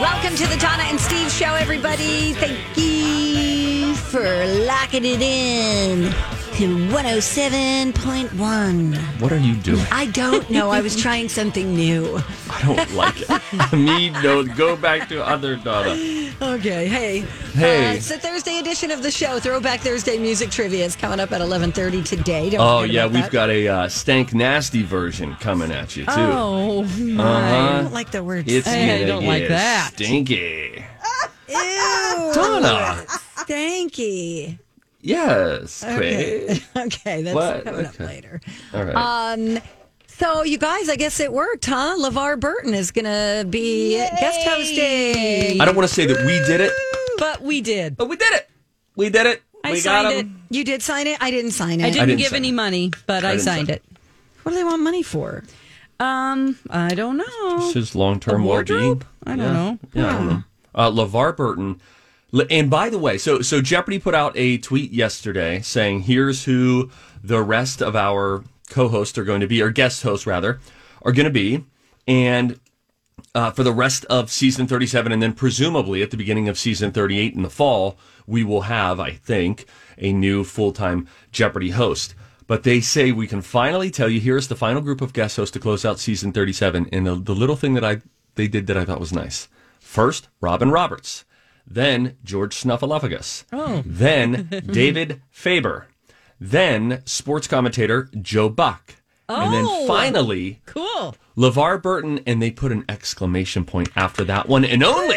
Welcome to the Donna and Steve show, everybody. Thank you for locking it in to 107.1. What are you doing? I don't know. I was trying something new. I don't like it. Me, no, go back to other Donna. Okay, hey. Hey. Uh, it's the Thursday edition of the show. Throwback Thursday music trivia is coming up at 11.30 today. Don't Oh yeah, about we've that. got a uh, stank nasty version coming at you too. Oh, my. Uh-huh. I don't like the word It's stank. gonna don't like get that. Stinky. Ew. Donna. Stanky. Yes. Okay. Quick. okay, that's What? coming Okay. up later. All right. Um, so you guys, I guess it worked, huh? LeVar Burton is going to be guest hosting. I don't want to say that we did it, but we did. but we did it. We did it. I we got signed it. You did sign it. I didn't sign it. I didn't, didn't give any it. money, but I, didn't signed sign it. What do they want money for? Um, I don't know. This is long-term well-being. wardrobe? I don't Yeah. know. Yeah, I don't know. Uh, LeVar Burton. And by the way, so so Jeopardy put out a tweet yesterday saying, "Here's who the rest of our co-hosts are going to be, or guest hosts rather, are going to be," and uh, for the rest of season 37, and then presumably at the beginning of season 38 in the fall, we will have, I think, a new full-time Jeopardy host. But they say we can finally tell you here's the final group of guest hosts to close out season 37. And the, the little thing that I they did that I thought was nice. First, Robin Roberts, then George Snuffleupagus, Oh. then David Faber, then sports commentator Joe Buck, and then Oh. finally Cool. LeVar Burton, and they put an exclamation point after that one, and only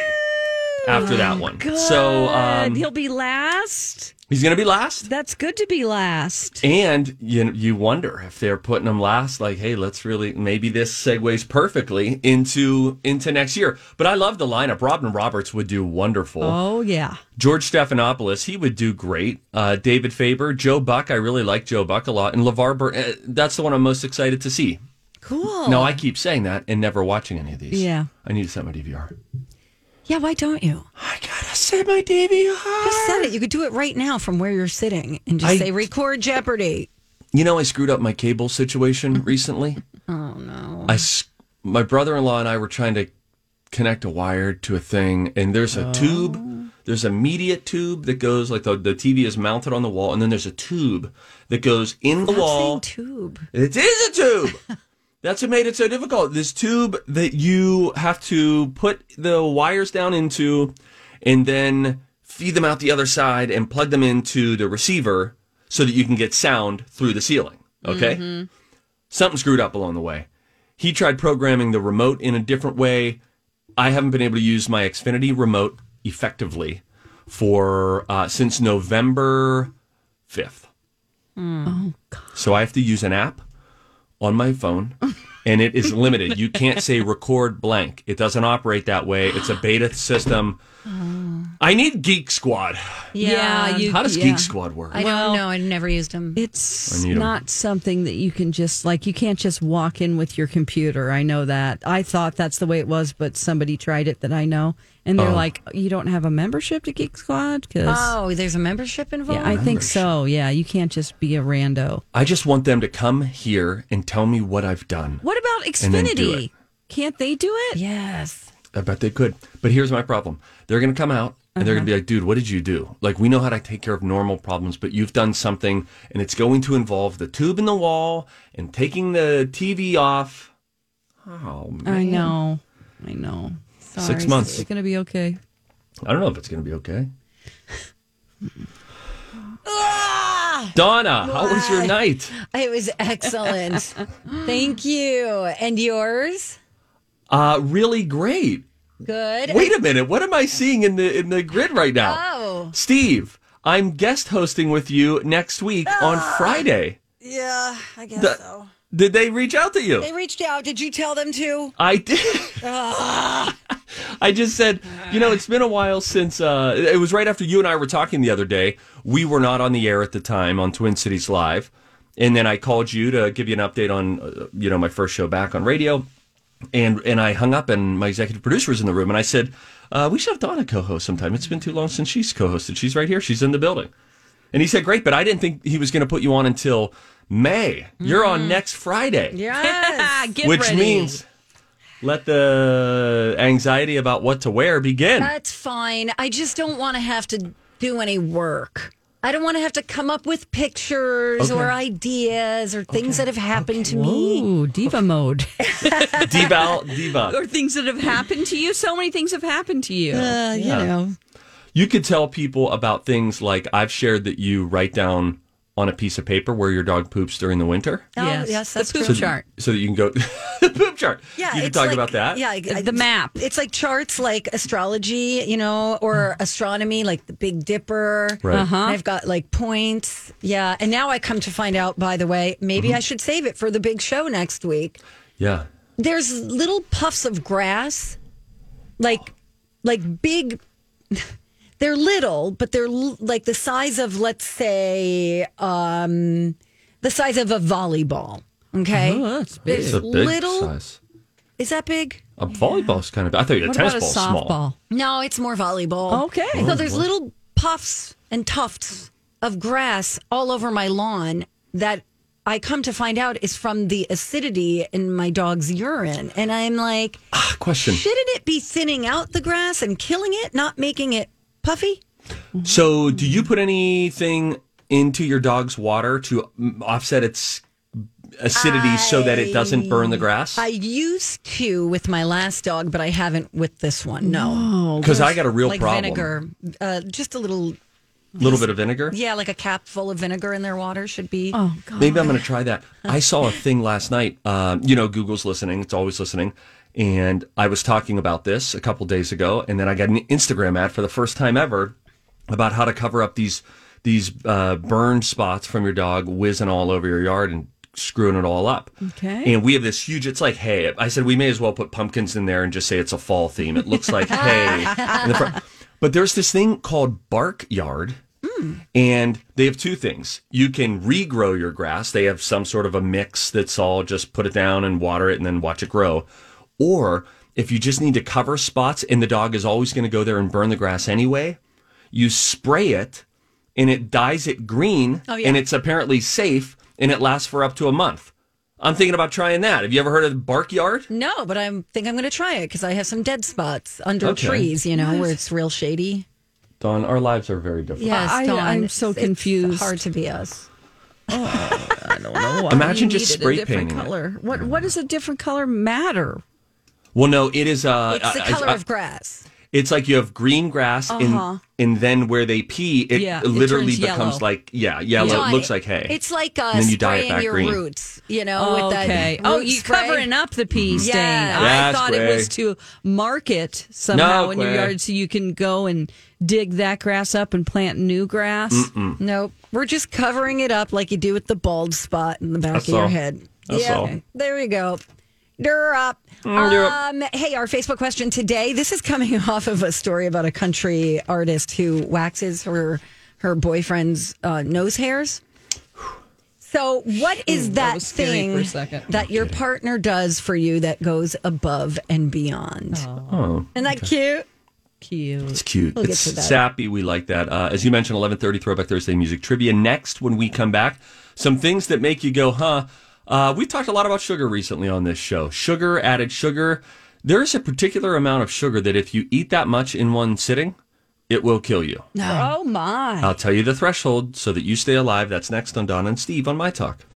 after that one. So um, He'll be last. He's going to be last. That's good to be last. And you you wonder if they're putting him last, like, hey, let's really maybe this segues perfectly into into next year. But I love the lineup. Robin Roberts would do wonderful. Oh yeah. George Stephanopoulos, he would do great. Uh, David Faber, Joe Buck, I really like Joe Buck a lot, and LeVar Burton. Uh, that's the one I'm most excited to see. Cool. No, I keep saying that and never watching any of these. Yeah. I need to set my DVR. Yeah, why don't you? I gotta set my DVR. Just set it. You could do it right now from where you're sitting and just I- say record Jeopardy. You know, I screwed up my cable situation recently. Oh no. I my brother-in-law and I were trying to connect a wire to a thing, and there's a oh. tube. There's a media tube that goes like the the TV is mounted on the wall, and then there's a tube that goes in the wall. tube. It is a tube. That's what made it so difficult. This tube that you have to put the wires down into and then feed them out the other side and plug them into the receiver so that you can get sound through the ceiling. Okay? Something screwed up along the way. He tried programming the remote in a different way. I haven't been able to use my Xfinity remote effectively for uh, since November 5th. Oh God! So I have to use an app on my phone and it is limited. You can't say record blank. It doesn't operate that way. It's a beta system. I need Geek Squad. Yeah, you- How does yeah. Geek Squad work? I Well- don't know. I never used them. It's I need 'em. not something that you can just like you can't just walk in with your computer. I know that. I thought that's the way it was, but somebody tried it that I know, and they're Oh. like, "You don't have a membership to Geek Squad?" Because Oh, there's a membership involved. yeah, I think so. Yeah, you can't just be a rando. I just want them to come here and tell me what I've done. What about And then do Xfinity? Can't they do it? Yes. I bet they could. But here's my problem. They're going to come out and they're going to be uh-huh. like, dude, what did you do? Like, we know how to take care of normal problems, but you've done something and it's going to involve the tube in the wall and taking the TV off. Oh, man. I know. I know. Six months. It's going to be okay. I don't know if it's going to be okay. Donna, how was your night? It was excellent. Thank you. And yours? Uh, really great. Good. Wait a minute. What am I seeing in the in the grid right now? Oh. Steve, I'm guest hosting with you next week on Friday. Yeah, I guess The- so. Did they reach out to you? They reached out. Did you tell them to? I did. I just said, you know, it's been a while since uh, it was right after you and I were talking the other day. We were not on the air at the time on Twin Cities Live, and then I called you to give you an update on, uh, you know, my first show back on radio, and and I hung up, and my executive producer was in the room, and I said, uh, we should have Donna co-host sometime. It's been too long since she's co-hosted. She's right here. She's in the building, and he said, great, but I didn't think he was going to put you on until May. You're on next Friday Yes. Which ready. means let the anxiety about what to wear begin. That's fine. I just don't want to have to do any work. I don't want to have to come up with pictures Okay. or ideas or things that have happened to me. Ooh, diva mode. diva, diva. or things that have happened to you. So many things have happened to you. Uh, you know. You could tell people about things like I've shared that you write down on a piece of paper where your dog poops during the winter. Oh, yes, that's the poop true. chart. So that you can go poop chart. Yeah, you can talk like- about that. Yeah, I- The map. It's like charts, like astrology, you know, or astronomy, like the Big Dipper. Right. Uh-huh. I've got like points. Yeah, and now I come to find out. By the way, maybe Mm-hmm. I should save it for the big show next week. Yeah. There's little puffs of grass, like like big. They're little, but they're l- like the size of, let's say, um, the size of a volleyball. Okay, Oh, that's big. It's a big little. size. Is that big? A volleyball's kind of. I thought you What a tennis about a ball's softball? small. No, it's more volleyball. Okay. So there's little puffs and tufts of grass all over my lawn that I come to find out is from the acidity in my dog's urine. And I'm like, Ah, question. shouldn't it be thinning out the grass and killing it, not making it puffy? So, do you put anything into your dog's water to offset its acidity so that it doesn't burn the grass? I used to with my last dog, but I haven't with this one. No. Because I got a real like problem. vinegar, uh, just a little, little bit of vinegar. yeah, like a cap full of vinegar in their water should be. Oh God. Maybe I'm going to try that. I saw a thing last night. Um, you know, Google's listening; it's always listening. And I was talking about this a couple days ago, and then I got an Instagram ad for the first time ever about how to cover up these these uh, burned spots from your dog whizzing all over your yard and screwing it all up. Okay. And we have this huge. It's like hay. I said we may as well put pumpkins in there and just say it's a fall theme. It looks like hay. in the front. But there's this thing called bark yard. And they have two things. You can regrow your grass. They have some sort of a mix that's all just put it down and water it and then watch it grow. Or if you just need to cover spots and the dog is always going to go there and burn the grass anyway, you spray it and it dyes it green Oh, yeah. and it's apparently safe and it lasts for up to a month. I'm thinking about trying that. Have you ever heard of bark yard? No, but I think I'm going to try it because I have some dead spots under Okay. trees, you know, where it's real shady. Don, our lives are very different. Yes, I- Dawn, I'm so it's- it's confused. hard to be us. Oh, I don't know. why Imagine you just spray a different painting it. What What does a different color matter? Well, no, it is. Uh, It's the color I- of grass. It's like you have green grass, and and then where they pee, it Yeah, literally turns becomes yellow. like yeah, yellow. Dawn, It looks like hay. It's like uh, And then you dye it back your green. roots, you know, with that okay. Oh, root you spray. covering up the pea stain. Yeah. I Yes, thought it was to mark it somehow No, in your yard so you can go and dig that grass up and plant new grass. Nope. We're just covering it up like you do with the bald spot in the back That's of your head. That's yeah. all. There we go. Dur up. Mm, dur up. Um, hey, our Facebook question today. This is coming off of a story about a country artist who waxes her her boyfriend's uh, nose hairs. So, what is that that, was scary for a thing that your partner does for you that goes above and beyond? oh, Isn't that cute? Cute. it's cute. We'll get it's to that. sappy. We like that. Uh, as you mentioned, eleven thirty Throwback Thursday music trivia. Next, when we come back, some things that make you go, huh? Uh, we've talked a lot about sugar recently on this show. Sugar, added sugar. There's a particular amount of sugar that if you eat that much in one sitting, it will kill you. Oh my. I'll tell you the threshold so that you stay alive. That's next on Donna and Steve on My Talk.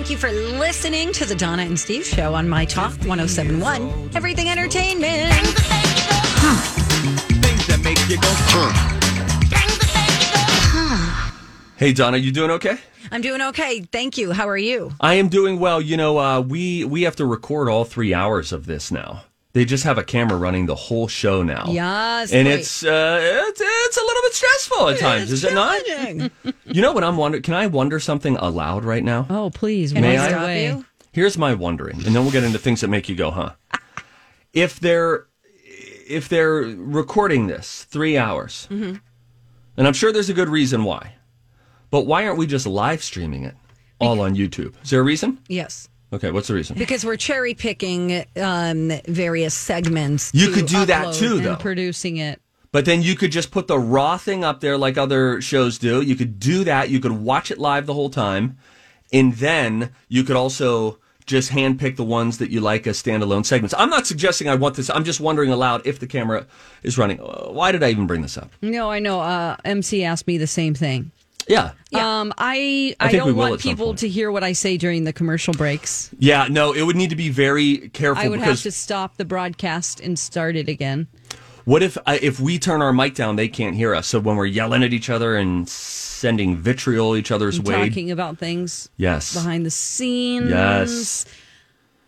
Thank you for listening to the Donna and Steve show on My Talk 1071. Everything Entertainment. Things that make you go, Hey, Donna, you doing okay? I'm doing okay. Thank you. How are you? I am doing well. You know, uh, we we have to record all three hours of this now. They just have a camera running the whole show now. Yes, and boy. it's uh, it's it's a little bit stressful at times, is it not? You know what I'm wondering? Can I wonder something aloud right now? Oh, please. Can May I? you? Here's my wondering, and then we'll get into things that make you go, huh? If they're if they're recording this three hours, Mm-hmm. and I'm sure there's a good reason why, but why aren't we just live streaming it all on YouTube? Is there a reason? Yes. Okay, what's the reason? Because we're cherry picking um, various segments. You could do that too, And though. producing it. But then you could just put the raw thing up there like other shows do. You could do that. You could watch it live the whole time. And then you could also just handpick the ones that you like as standalone segments. I'm not suggesting I want this. I'm just wondering aloud if the camera is running. Why did I even bring this up? No, I know. Uh, MC asked me the same thing. Yeah. Um, I I, I don't want people to hear what I say during the commercial breaks. Yeah, no, it would need to be very careful I would have to stop the broadcast and start it again. what if uh, if we turn our mic down, they can't hear us. So when we're yelling at each other and sending vitriol each other's and way. talking about things Yes. behind the scenes. Yes.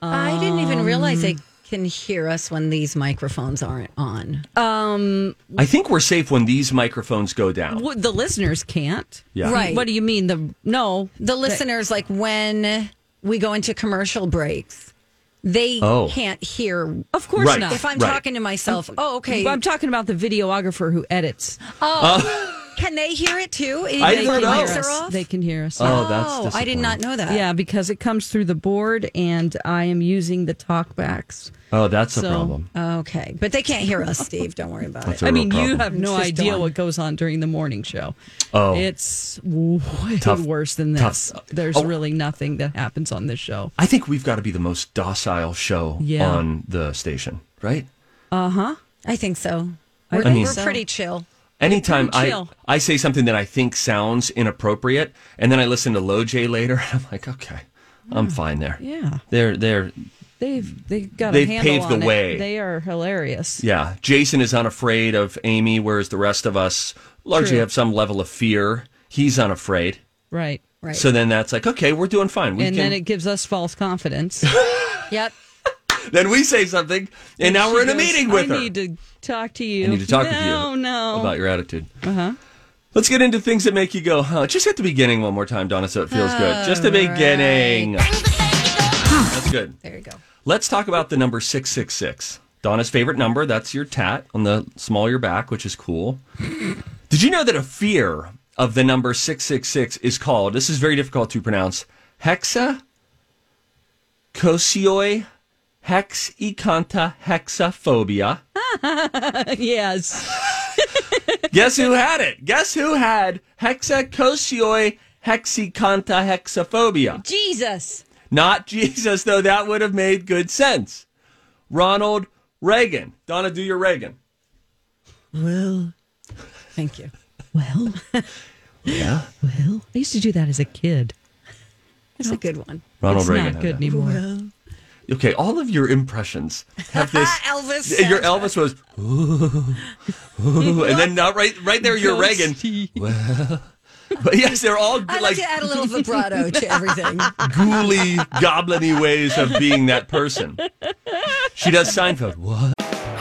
I didn't even realize they can hear us when these microphones aren't on. Um, I think we're safe when these microphones go down. Well, the listeners can't. Yeah. Right. What do you mean? The no. The listeners, like when we go into commercial breaks, they Oh. can't hear. Of course Right. not. If I'm Right. talking to myself, oh, okay. I'm talking about the videographer who edits. Oh. Uh, Can they hear it too? Even I if didn't the know. mics Hear are us. They can hear us. Oh, that's Oh, I did not know that. Yeah, because it comes through the board, and I am using the talkbacks. Oh, that's a problem. Okay, but they can't hear us, Steve. Don't worry about That's it. I real mean, you have no just idea dawn. what goes on during the morning show. Oh. it's way Tough. worse than Tough. this. There's Oh. really nothing that happens on this show. I think we've got to be the most docile show Yeah. on the station, right? Uh huh. I think so. I We're, think we're so. pretty chill. Anytime I. I say something that I think sounds inappropriate, and then I listen to Loj J later, I'm like, okay, I'm fine there. Yeah, They're they're they've they've got They've a handle paved the it. way. They are hilarious. yeah. Jason is unafraid of Amy, whereas the rest of us largely True. have some level of fear. He's unafraid. Right. Right. So then that's like, okay, we're doing fine. We and can, then it gives us false confidence. Yep. then we say something, and now we're in a meeting with I her. need to talk to you. I need to talk no, with you No, about your attitude. Uh huh. Let's get into things that make you go, huh? Just at the beginning one more time, Donna, so it feels good. Just the beginning. That's good. There you go. Let's talk about the number 666. Donna's favorite number. That's your tat on the small of your back, which is cool. Did you know that a fear of the number 666 is called, this is very difficult to pronounce, hexa cosioi hexicanta hexaphobia? yes. Guess who had it? Guess who had hexacosioi hexicanta hexaphobia? Jesus. Not Jesus, though that would have made good sense. Ronald Reagan. Donna, do your Reagan. Well, Thank you. well, Yeah. well. I used to do that as a kid. That's a good one. Ronald it's Reagan. not good that. anymore. Okay, all of your impressions have ah, this. Elvis. Your Elvis was, ooh, ooh, and then now right, right there, your Reagan. Well, But yes, they're all I like like to add a little vibrato to everything. ghouly, goblin ways of being that person. She does Seinfeld. What?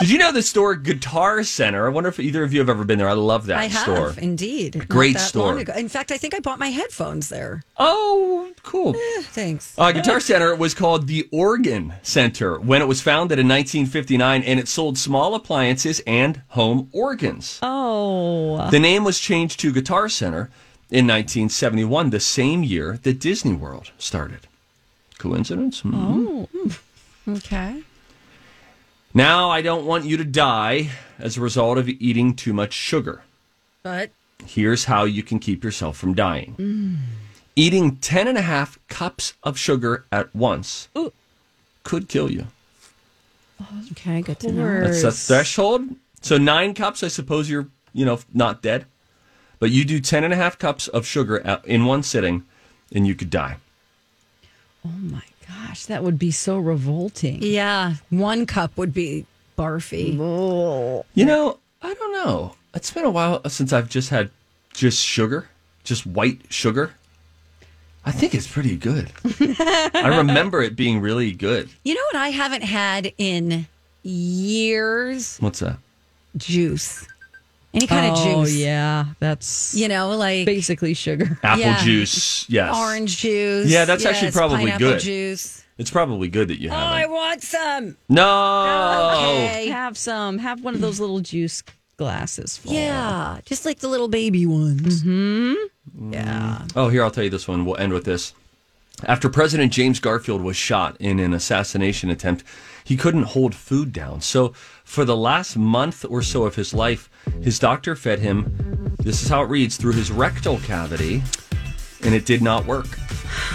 Did you know the store Guitar Center? I wonder if either of you have ever been there. I love that I have store. indeed. Great store. In fact, I think I bought my headphones there. Oh, cool. Thanks. Uh, Guitar Center was called the Organ Center when it was founded in 1959, and it sold small appliances and home organs. Oh. The name was changed to Guitar Center in 1971, the same year that Disney World started. Coincidence? Hmm. Okay. Now, I don't want you to die as a result of eating too much sugar. But Here's how you can keep yourself from dying. Eating 10 and a half cups of sugar at once could kill you. okay, good to know. That's a threshold. So nine cups, I suppose you're, you know, not dead. But you do 10 and a half cups of sugar at, in one sitting and you could die. Oh my gosh, that would be so revolting. Yeah, one cup would be barfy. You know, I don't know. It's been a while since I've just had just sugar, just white sugar. I think it's pretty good. I remember it being really good. You know what I haven't had in years? What's that? Juice. Any kind oh, of juice. Oh yeah. That's You know, like basically sugar. Apple Yeah. juice. Yes. orange juice. Yeah, that's actually probably good. juice. It's probably good that you have. Oh, have I want some. No. Okay. Have some. Have one of those little juice glasses. Full. Yeah, just like the little baby ones. Mm-hmm. Yeah. Oh, here, I'll tell you this one. We'll end with this. After President James Garfield was shot in an assassination attempt, he couldn't hold food down. So, for the last month or so of his life, his doctor fed him, this is how it reads, through his rectal cavity, and it did not work.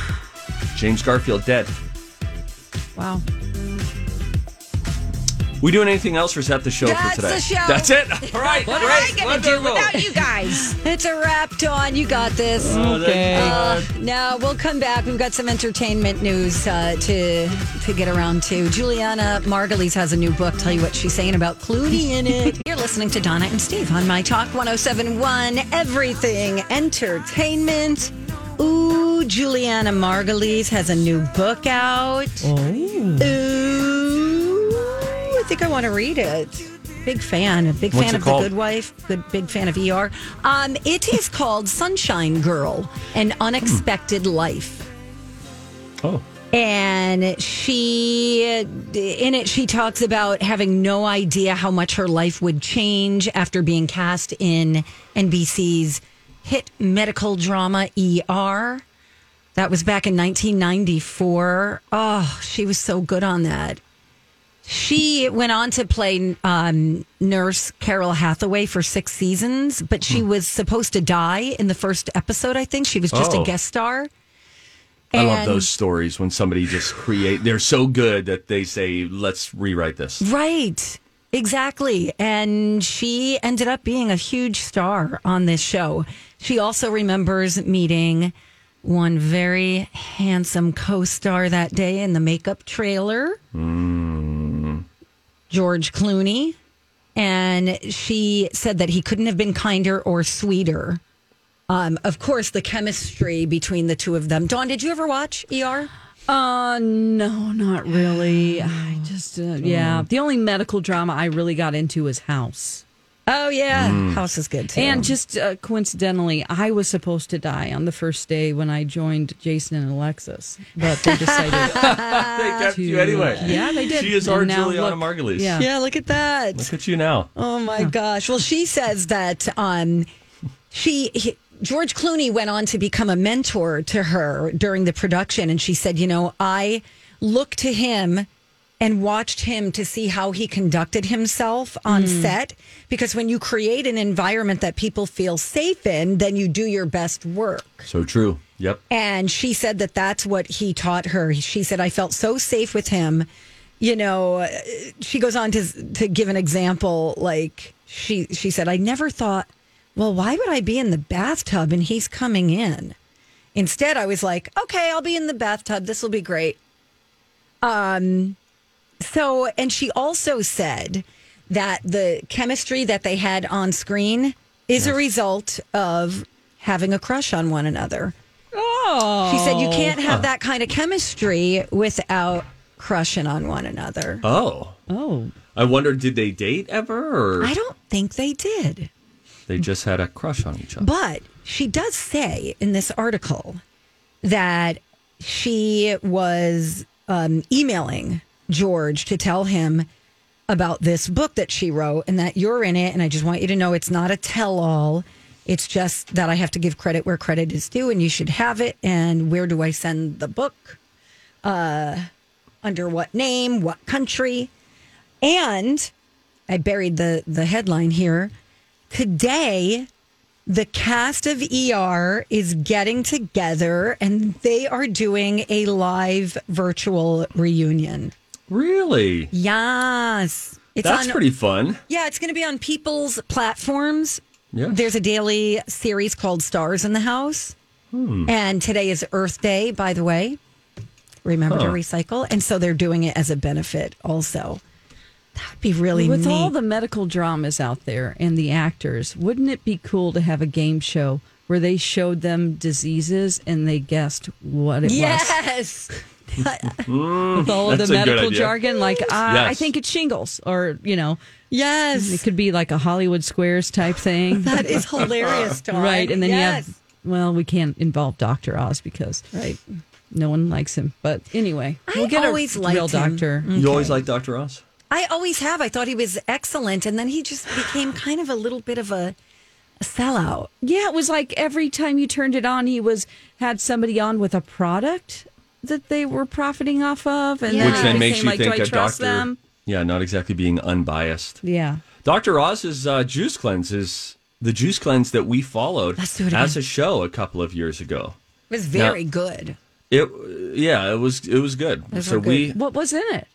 James Garfield dead. Wow. We doing anything else, or is that the show That's for today? the show. That's it. All right, What great. am I gonna do without you guys? It's a wrap, Dawn. You got this. Okay. Uh, now we'll come back. We've got some entertainment news uh, to to get around to. Julianna Margulies has a new book. Tell you what she's saying about Clooney in it. You're listening to Donna and Steve on My Talk 1071. Everything entertainment. Ooh, Julianna Margulies has a new book out. Ooh, I think I want to read it. Big fan, a big What's fan of called? The Good Wife, good big fan of ER. Um, it is called Sunshine Girl: An Unexpected Life. Oh. And she, in it, she talks about having no idea how much her life would change after being cast in NBC's hit medical drama ER. That was back in 1994. Oh, she was so good on that. She went on to play um, nurse Carol Hathaway for six seasons, but she was supposed to die in the first episode, I think. She was just Oh. a guest star. I love those stories when somebody just create. They're so good that they say, "Let's rewrite this." Right. Exactly. And she ended up being a huge star on this show. She also remembers meeting one very handsome co star that day in the makeup trailer, George Clooney. And she said that he couldn't have been kinder or sweeter. Um, of course, the chemistry between the two of them. Dawn, did you ever watch ER? Uh, no, not really. I just, uh, yeah. The only medical drama I really got into was House. Oh yeah, Mm. House is good too. And just uh, coincidentally, I was supposed to die on the first day when I joined Jason and Alexis, but they decided. they kept to- you anyway. Yeah, they did. She is our And now Julianna look- Margulies. Yeah. yeah, look at that. Look at you now. Oh my gosh. Well, she says that um, she he, George Clooney went on to become a mentor to her during the production, and she said, you know, I look to him and watched him to see how he conducted himself on set because when you create an environment that people feel safe in then you do your best work So true. Yep. and she said that that's what he taught her. She said, I felt so safe with him. You know, she goes on to to give an example. Like she she said, I never thought, well, why would I be in the bathtub and he's coming in? Instead, I was like, okay, I'll be in the bathtub. This will be great. Um, so, and she also said that the chemistry that they had on screen is a result of having a crush on one another. Oh. She said you can't have that kind of chemistry without crushing on one another. Oh. Oh. I wonder, did they date ever, or I don't think they did. they just had a crush on each other? But she does say in this article that she was um, emailing George to tell him about this book that she wrote and that you're in it. And I just want you to know it's not a tell all. It's just that I have to give credit where credit is due and you should have it. And where do I send the book? Uh, under what name? What country? And I buried the, the headline here. Today, the cast of ER is getting together and they are doing a live virtual reunion. Really? Yes. It's That's on, pretty fun. Yeah, it's going to be on people's platforms. Yeah. There's a daily series called Stars in the House. Hmm. And today is Earth Day, by the way. Remember to recycle. And so they're doing it as a benefit also. That would be really With neat. all the medical dramas out there and the actors, wouldn't it be cool to have a game show where they showed them diseases and they guessed what it was? yes. With all of the medical jargon, like, uh, I think it's shingles, or, you know, yes, it could be like a Hollywood Squares type thing. That is hilarious, Dawn. right. And then yes. you have, well, we can't involve Dr. Oz because Right. no one likes him. But anyway, I we'll get always a liked real him. doctor. You always like Dr. Oz? I always have. I thought he was excellent. And then he just became kind of a little bit of a, a sellout. Yeah, it was like every time you turned it on, he was had somebody on with a product that they were profiting off of, and Yeah. Which it then became makes you like, think do I a trust doctor. them? Yeah, not exactly being unbiased. Yeah. Dr. Oz's uh, juice cleanse is the juice cleanse that we followed Let's do it as again. a show a couple of years ago. It was very good. It yeah, it was it was good. Those so good. we What was in it?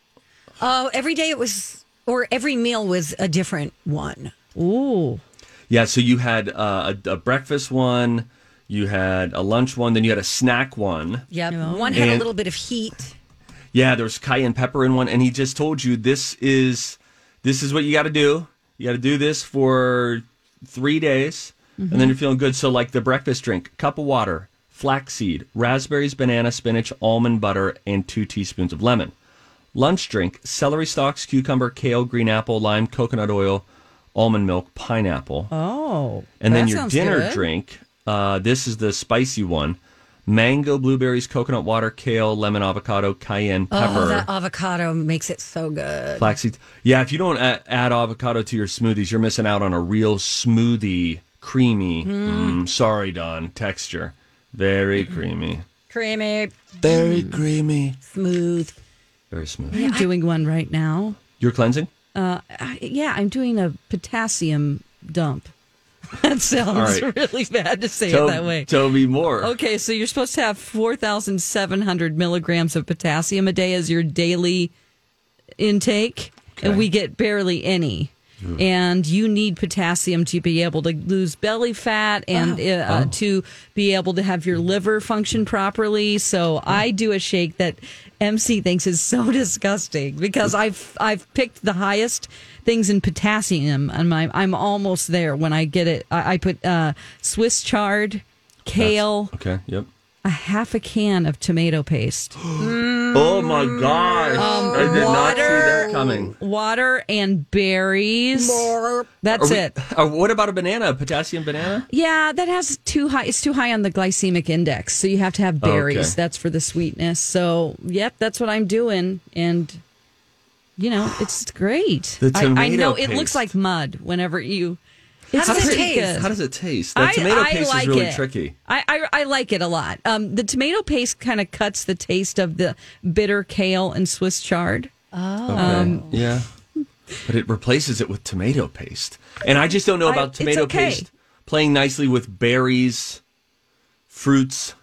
Oh, every day it was, or every meal was a different one. Ooh. yeah, so you had uh, a, a breakfast one, you had a lunch one, then you had a snack one. Yep. One had a little bit of heat. Yeah, there's cayenne pepper in one, and he just told you this is this is what you got to do. You got to do this for three days, and then mm-hmm. you're feeling good. So, like the breakfast drink: cup of water, flaxseed, raspberries, banana, spinach, almond butter, and two teaspoons of lemon. Lunch drink: celery stalks, cucumber, kale, green apple, lime, coconut oil, almond milk, pineapple. Oh. And then your dinner good. drink, uh, this is the spicy one mango, blueberries, coconut water, kale, lemon, avocado, cayenne pepper, Oh, that avocado makes it so good. flaxseed. Yeah, if you don't add, add avocado to your smoothies, you're missing out on a real smoothie, creamy. Mm, sorry, Don. Texture. Very creamy. Creamy, Very creamy. smooth. Very smooth. I'm doing one right now. You're cleansing? Uh, yeah, I'm doing a potassium dump. That sounds right. really bad to say Tell, it that way. tell me more. Okay, so you're supposed to have 4,700 milligrams of potassium a day as your daily intake, and we get barely any. And you need potassium to be able to lose belly fat and ah. uh, uh oh. to be able to have your liver function properly. So hmm. I do a shake that MC thinks is so disgusting because I've I've picked the highest things in potassium, and my, I'm almost there when I get it. I, I put uh, Swiss chard, kale, Okay, yep. A half a can of tomato paste, Oh my gosh! I did not see that coming. water, and berries. That's Are we- it. uh, what about a banana? A potassium banana? Yeah, that has too high. It's too high on the glycemic index, so you have to have berries. Okay. That's for the sweetness. So, yep, that's what I'm doing, and you know, it's great. The I, I tomato know it looks like mud whenever you. It's does it taste? good. How does it taste? The I- tomato I paste like is really it. tricky. I, I I like it a lot. Um, the tomato paste kind of cuts the taste of the bitter kale and Swiss chard. Oh. Okay. Um, yeah. But it replaces it with tomato paste. And I just don't know about it's tomato okay. paste playing nicely with berries, fruits.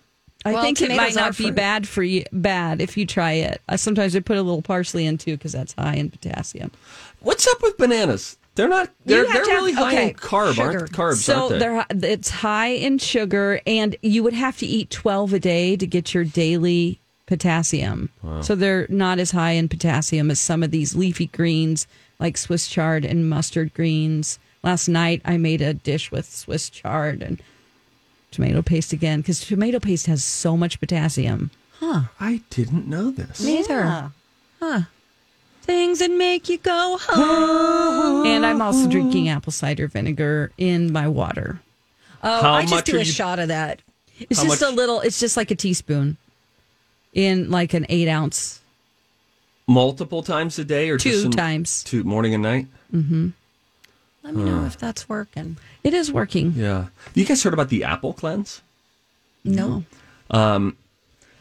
I Well, think it might tomatoes are not be fruit. bad for you. Bad if you try it. Uh, sometimes I put a little parsley in too because that's high in potassium. What's up with bananas? They're not they're, they're have- really high okay, in carb, sugar. aren't carbs, so aren't they? they're it's high in sugar, and you would have to eat twelve a day to get your daily potassium. So they're not as high in potassium as some of these leafy greens like Swiss chard and mustard greens. Last night I made a dish with Swiss chard and tomato paste again because tomato paste has so much potassium. Huh? I didn't know this. Neither. Things that make you go home. and I'm also drinking apple cider vinegar in my water. Oh, How I just do a you- shot of that. It's How just much- a little. It's just like a teaspoon in like an eight ounce. Multiple times a day or Two just in- times. Two morning and night? Mm-hmm. Let me know if that's working. It is working. Yeah. You guys heard about the apple cleanse? No.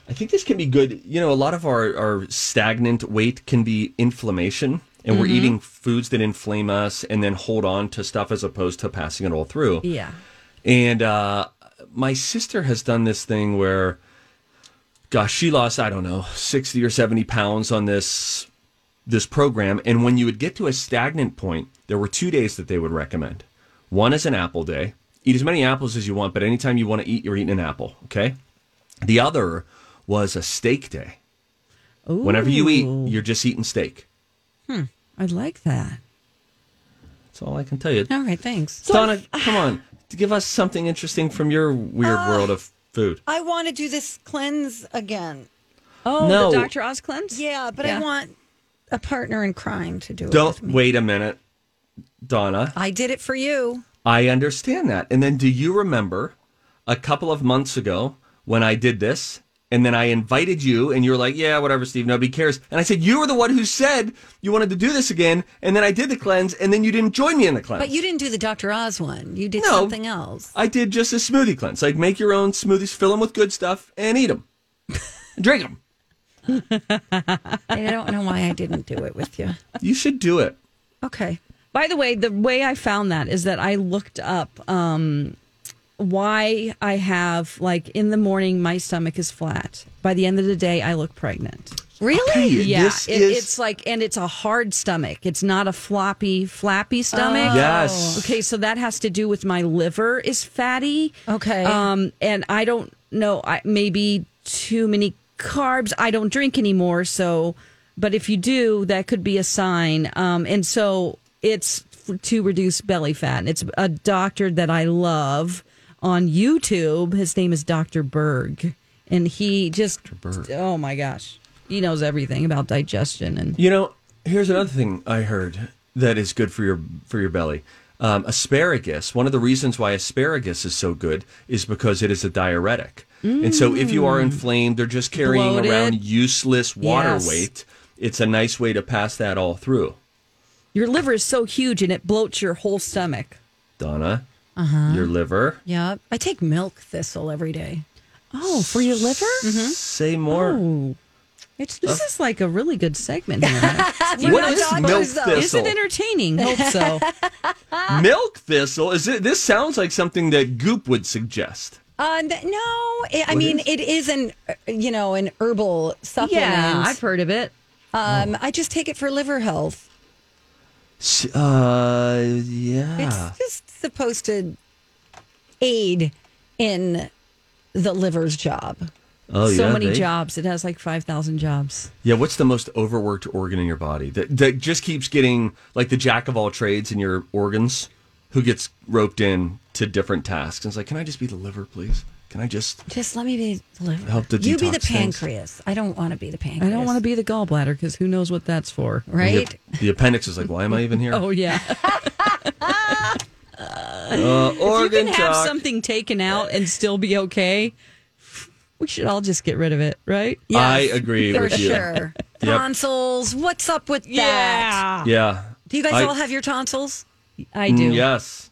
I think this can be good. You know, a lot of our, our stagnant weight can be inflammation, and we're eating foods that inflame us and then hold on to stuff as opposed to passing it all through. Yeah. And uh, my sister has done this thing where, gosh, she lost I don't know sixty or seventy pounds on this this program. And when you would get to a stagnant point, there were two days that they would recommend. One is an apple day. Eat as many apples as you want, but anytime you want to eat, you're eating an apple. Okay. The other was a steak day. Whenever you eat, you're just eating steak. Hmm. I like that. That's all I can tell you. All right, thanks. Donna, come on, give us something interesting from your weird world of food. I want to do this cleanse again. Oh, No. the Dr. Oz cleanse? Yeah, but I want a partner in crime to do it Don't wait a minute, Donna. I did it for you. I understand that. And then do you remember a couple of months ago when I did this? And then I invited you, and you were like, "Yeah, whatever, Steve. Nobody cares." And I said, "You were the one who said you wanted to do this again." And then I did the cleanse, and then you didn't join me in the cleanse. But you didn't do the Dr. Oz one. You did No. something else. I did just a smoothie cleanse. Like make your own smoothies, fill them with good stuff, and eat them, drink them. I don't know why I didn't do it with you. You should do it. Okay. By the way, the way I found that is that I looked up um, why I have, like, in the morning, my stomach is flat. By the end of the day, I look pregnant. Really? Okay, Yeah, it, is it's like, and it's a hard stomach. It's not a floppy, flappy stomach. Yes. Okay, so that has to do with my liver is fatty. Okay. Um, and I don't know, I, maybe too many carbs. I don't drink anymore, so. But if you do, that could be a sign. Um, and so it's to reduce belly fat. And it's a doctor that I love on YouTube. His name is Dr. Berg. And he just, oh my gosh, he knows everything about digestion. And You know, here's another thing I heard that is good for your for your belly. Um, asparagus. One of the reasons why asparagus is so good is because it is a diuretic. And so, if you are inflamed or just carrying Bloated. around useless water Yes. weight, it's a nice way to pass that all through. your liver is so huge and it bloats your whole stomach. Donna, your liver. Yeah. I take milk thistle every day. Oh, for your liver? Say more. Oh. It's, this is like a really good segment here. What is milk thistle? Is it entertaining? Hope so. milk thistle? Is it? This sounds like something that Goop would suggest. Uh, th- no, I I mean is? it is an uh, you know an herbal supplement. yeah, I've heard of it. Um, I just take it for liver health. Uh, yeah. It's just supposed to aid in the liver's job. Oh so yeah. many they- jobs. It has like 5,000 jobs. Yeah, what's the most overworked organ in your body that that just keeps getting like the jack of all trades in your organs, who gets roped in to different tasks? And it's like, can I just be the liver, please? Can I just Just let me be the liver. Help to you be the detox things. pancreas. I don't want to be the pancreas. I don't want to be the gallbladder because who knows what that's for. Right? The, the appendix is like, why am I even here? Oh yeah, uh, you organ can have talk. something taken out and still be okay. We should all just get rid of it, right? I agree For with you. sure. Tonsils. What's up with that? Yeah, Yeah. Do you guys I- all have your tonsils? I do. Mm, yes,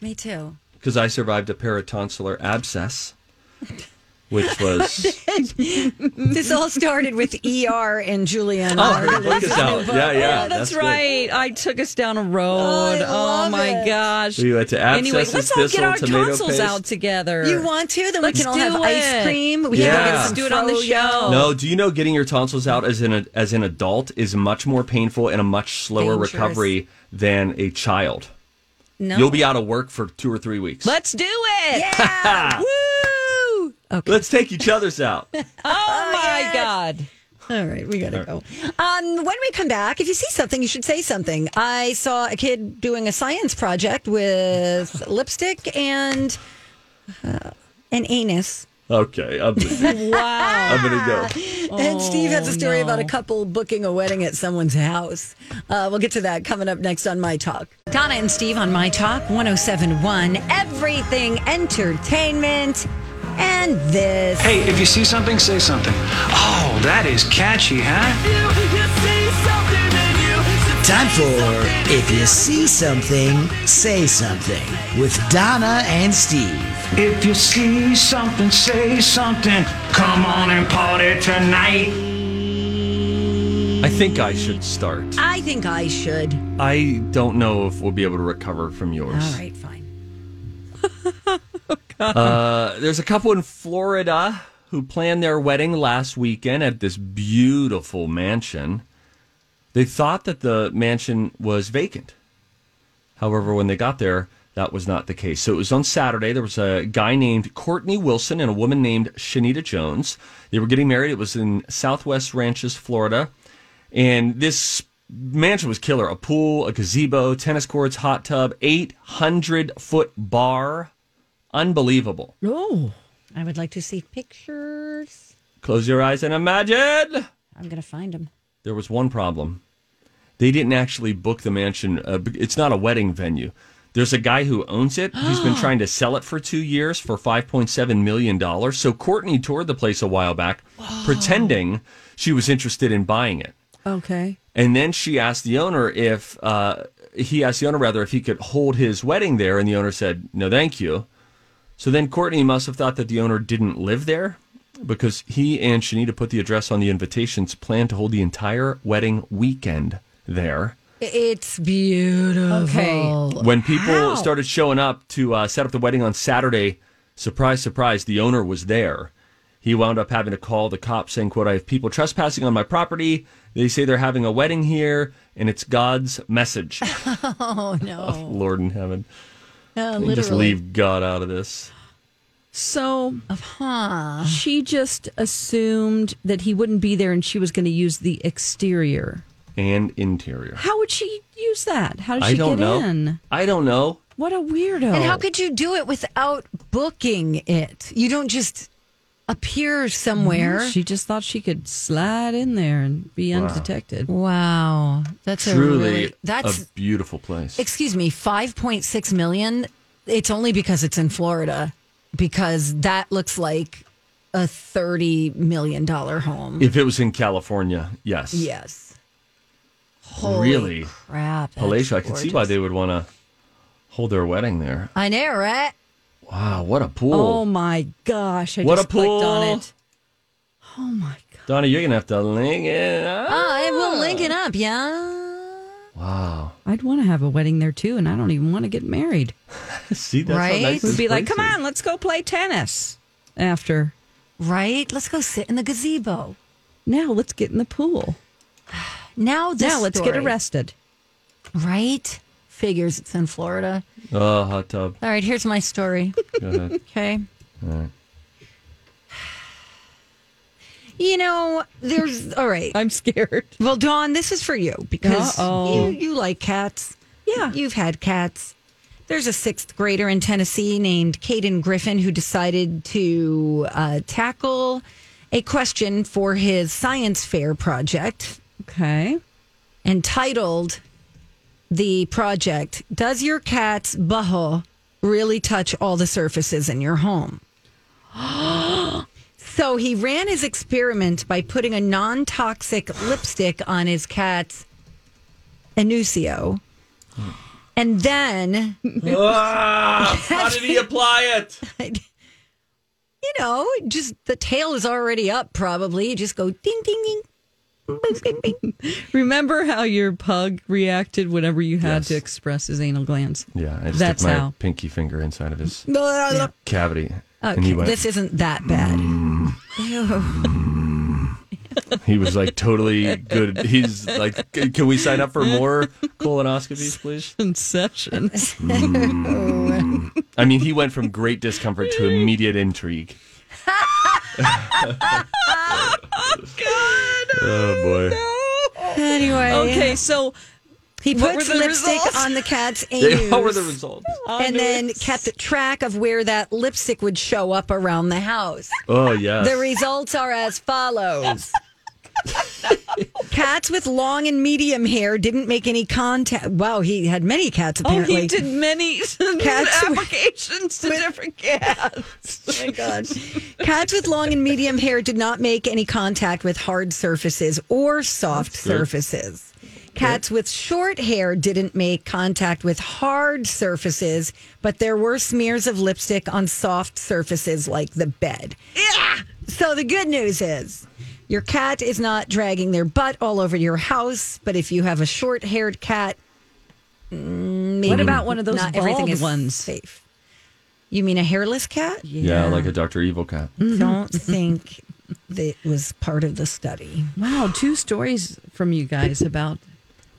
Me too. because I survived a peritonsillar abscess, which was This all started with ER and Julian. oh, her book is out. Yeah, yeah, Oh, that's, good. right. I took us down a road. I Oh, love my it. gosh. We went to Anyway, let's all get our tonsils paste. out together. You want to? Then Let's we can all do have ice cream. We Yeah. can go get Let's some do it on the show. No, do you know getting your tonsils out as an as an adult is much more painful and a much slower Dangerous. recovery than a child. No. You'll be out of work for two or three weeks. Let's do it. Yeah. Woo. Okay. Let's take each other's out. Oh, my God. All right, we gotta go. Um, when we come back, if you see something, you should say something. I saw a kid doing a science project with lipstick and uh, an anus. Okay, I'm, Wow. I'm gonna go. and Steve has a story no. about a couple booking a wedding at someone's house. Uh, we'll get to that coming up next on My Talk. Donna and Steve on My Talk 1071, Everything Entertainment. And this. Hey, if you see something, say something. Oh, that is catchy, huh? Time for If You See Something, Say Something with Donna and Steve. If you see something, say something. Come on and party tonight. I think I should start. I think I should. I don't know if we'll be able to recover from yours. All right, fine. Uh, there's a couple in Florida who planned their wedding last weekend at this beautiful mansion. They thought that the mansion was vacant. However, when they got there, that was not the case. So it was on Saturday. There was a guy named Courtney Wilson and a woman named Shanita Jones. They were getting married. It was in Southwest Ranches, Florida. And this mansion was killer a pool, a gazebo, tennis courts, hot tub, 800 foot bar. Unbelievable. No, I would like to see pictures. Close your eyes and imagine. I'm going to find them. There was one problem. They didn't actually book the mansion. Uh, it's not a wedding venue. There's a guy who owns it. He's been trying to sell it for two years for $5.7 million. So Courtney toured the place a while back, pretending she was interested in buying it. Okay. And then she asked the owner if, uh, he asked the owner rather if he could hold his wedding there. And the owner said, no, thank you. So then Courtney must have thought that the owner didn't live there because he and Shanita put the address on the invitations, planned to hold the entire wedding weekend there. It's beautiful. Okay. When people How? started showing up to uh, set up the wedding on Saturday, surprise, surprise, the owner was there. He wound up having to call the cops saying, quote, I have people trespassing on my property. They say they're having a wedding here, and it's God's message. Oh, no. Lord in heaven. Uh, just leave God out of this. So Huh. she just assumed that he wouldn't be there and she was going to use the exterior. And interior. How would she use that? How did I she don't get know. in? I don't know. What a weirdo. And how could you do it without booking it? You don't just appear somewhere. She just thought she could slide in there and be undetected. Wow. That's a Truly really, that's, a beautiful place. excuse me, 5.6 million. It's only because it's in Florida, because that looks like a $30 million home. if it was in California, yes. yes. Holy Really? crap. that's Palatial. I can see why they would want to hold their wedding there. I know, right? Wow, what a pool. Oh my gosh. I What just a pool. clicked on it. Oh my God. Donna, you're going to have to link it up. Ah, I will link it up, yeah. Wow. I'd want to have a wedding there too, and I don't even want to get married. See, that's Right? how nice We'd this be like, come is. on, let's go play tennis after. Right? Let's go sit in the gazebo. Now let's get in the pool. Now this now let's get arrested. Right? Figures it's in Florida. Oh, hot tub. All right, here's my story. Go ahead. Okay. All right. You know, there's all right. I'm scared. Well, Dawn, this is for you because Uh-oh. you you like cats. Yeah. You've had cats. There's a sixth grader in Tennessee named Caden Griffin who decided to uh, tackle a question for his science fair project Okay. entitled the project Does Your Cat's Butthole Really Touch All the Surfaces in Your Home? so he ran his experiment by putting a non toxic lipstick on his cat's Anusio. And then, Ah, how did he apply it? you know, just the tail is already up, probably. You just go ding, ding, ding. Remember how your pug reacted whenever you had Yes. to express his anal glands? Yeah, I That's my how. pinky finger inside of his Blah, cavity. blah. and he Okay, went, this isn't that bad. Ew. Mm. he was like totally good. He's like, can we sign up for more colonoscopies, please? Inception. Mm. I mean, he went from great discomfort to immediate intrigue. Oh boy. Anyway, okay, so he what puts lipstick results? on the cat's They- anus. what were the results? and then kept track of where that lipstick would show up around the house. Oh yes. The results are as follows. cats with long and medium hair didn't make any contact. Wow, he had many cats Oh, apparently. he did many Cats with- applications to different cats. Oh my God. Cats with long and medium hair did not make any contact with hard surfaces or soft surfaces. Cats with short hair didn't make contact with hard surfaces, but there were smears of lipstick on soft surfaces like the bed. Yeah. So the good news is your cat is not dragging their butt all over your house, but if you have a short haired cat, mm, maybe What about one of those not everything bald is ones? safe. You mean a hairless cat? yeah, like a Doctor Evil cat. don't think that was part of the study. Wow, two stories from you guys about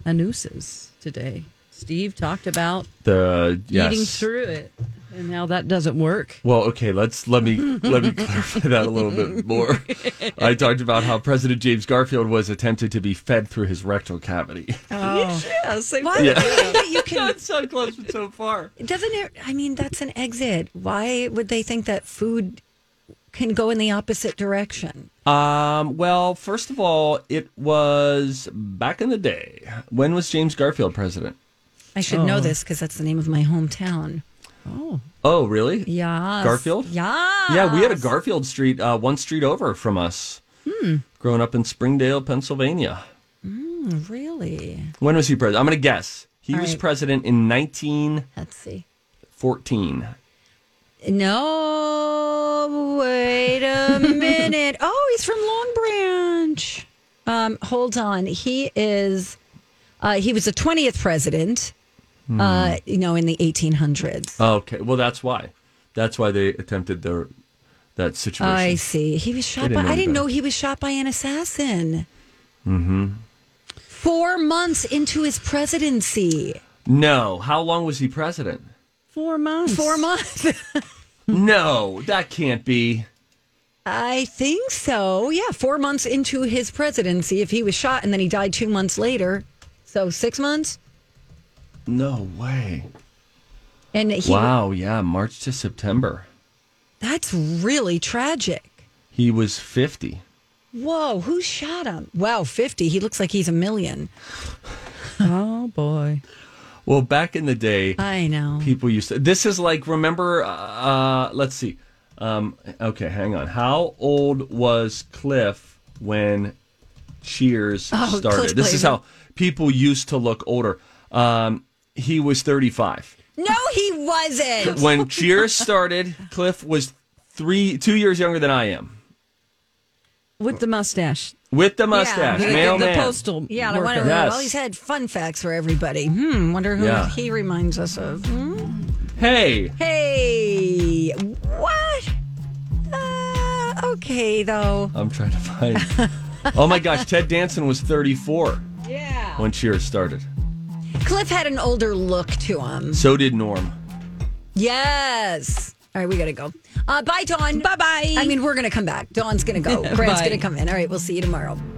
anuses today. Steve talked about The yes. eating through it and how that doesn't work. Well, okay, let's let me let me clarify that a little bit more. I talked about how President James Garfield was attempted to be fed through his rectal cavity. Oh, Yeah, same why thing. would you think that you can? Not so close but so far. Doesn't it? I mean, that's an exit. Why would they think that food can go in the opposite direction? Um, well, first of all, it was back in the day. When was James Garfield president? I should know this because that's the name of my hometown. Oh, really? Yeah, Garfield? Yeah, Yeah, we had a Garfield Street, uh, one street over from us. Hmm. Growing up in Springdale, Pennsylvania. Really? When was he president? I'm going to guess. He All was right. president in 1914. Let's see. 14. No, wait a minute. Oh, he's from Long Branch. Um, hold on. He is. Uh, he was the twentieth president. Uh, you know, in the eighteen hundreds. Okay, well, that's why. That's why they attempted their that situation. I see. He was shot didn't by. know I didn't know he was shot by an assassin. Mm-hmm. Four months into his presidency. No, how long was he president? Four months. Four months. no, that can't be. I think so. Yeah, four months into his presidency. If he was shot and then he died two months later, so six months. No way. And he, wow, yeah, March to September. that's really tragic. He was 50. Whoa, who shot him? Wow, 50. He looks like he's a million. Oh boy. Well, back in the day, I know. people used to. This is like, remember, uh, uh, let's see. Um, okay, hang on. How old was Cliff when Cheers Oh, started? Cliff this is how people used to look older. Um, he was 35. No, he wasn't. When Cheers started, Cliff was three, two years younger than I am. With the mustache. With the mustache, Yeah, the- mailman. The postal. Yeah, and I worker. wonder. Yes. Well, he's had fun facts for everybody. Hmm. Wonder who Yeah. he reminds us of. Hmm? Hey, Hey, what? Uh, okay, though. I'm trying to find. oh my gosh, Ted Danson was 34 Yeah. when Cheers started. Cliff had an older look to him. So did Norm. Yes. All right, we got to go. Uh, bye, Dawn. Bye-bye. I mean, we're going to come back. Dawn's going to go. Grant's going to come in. All right, we'll see you tomorrow.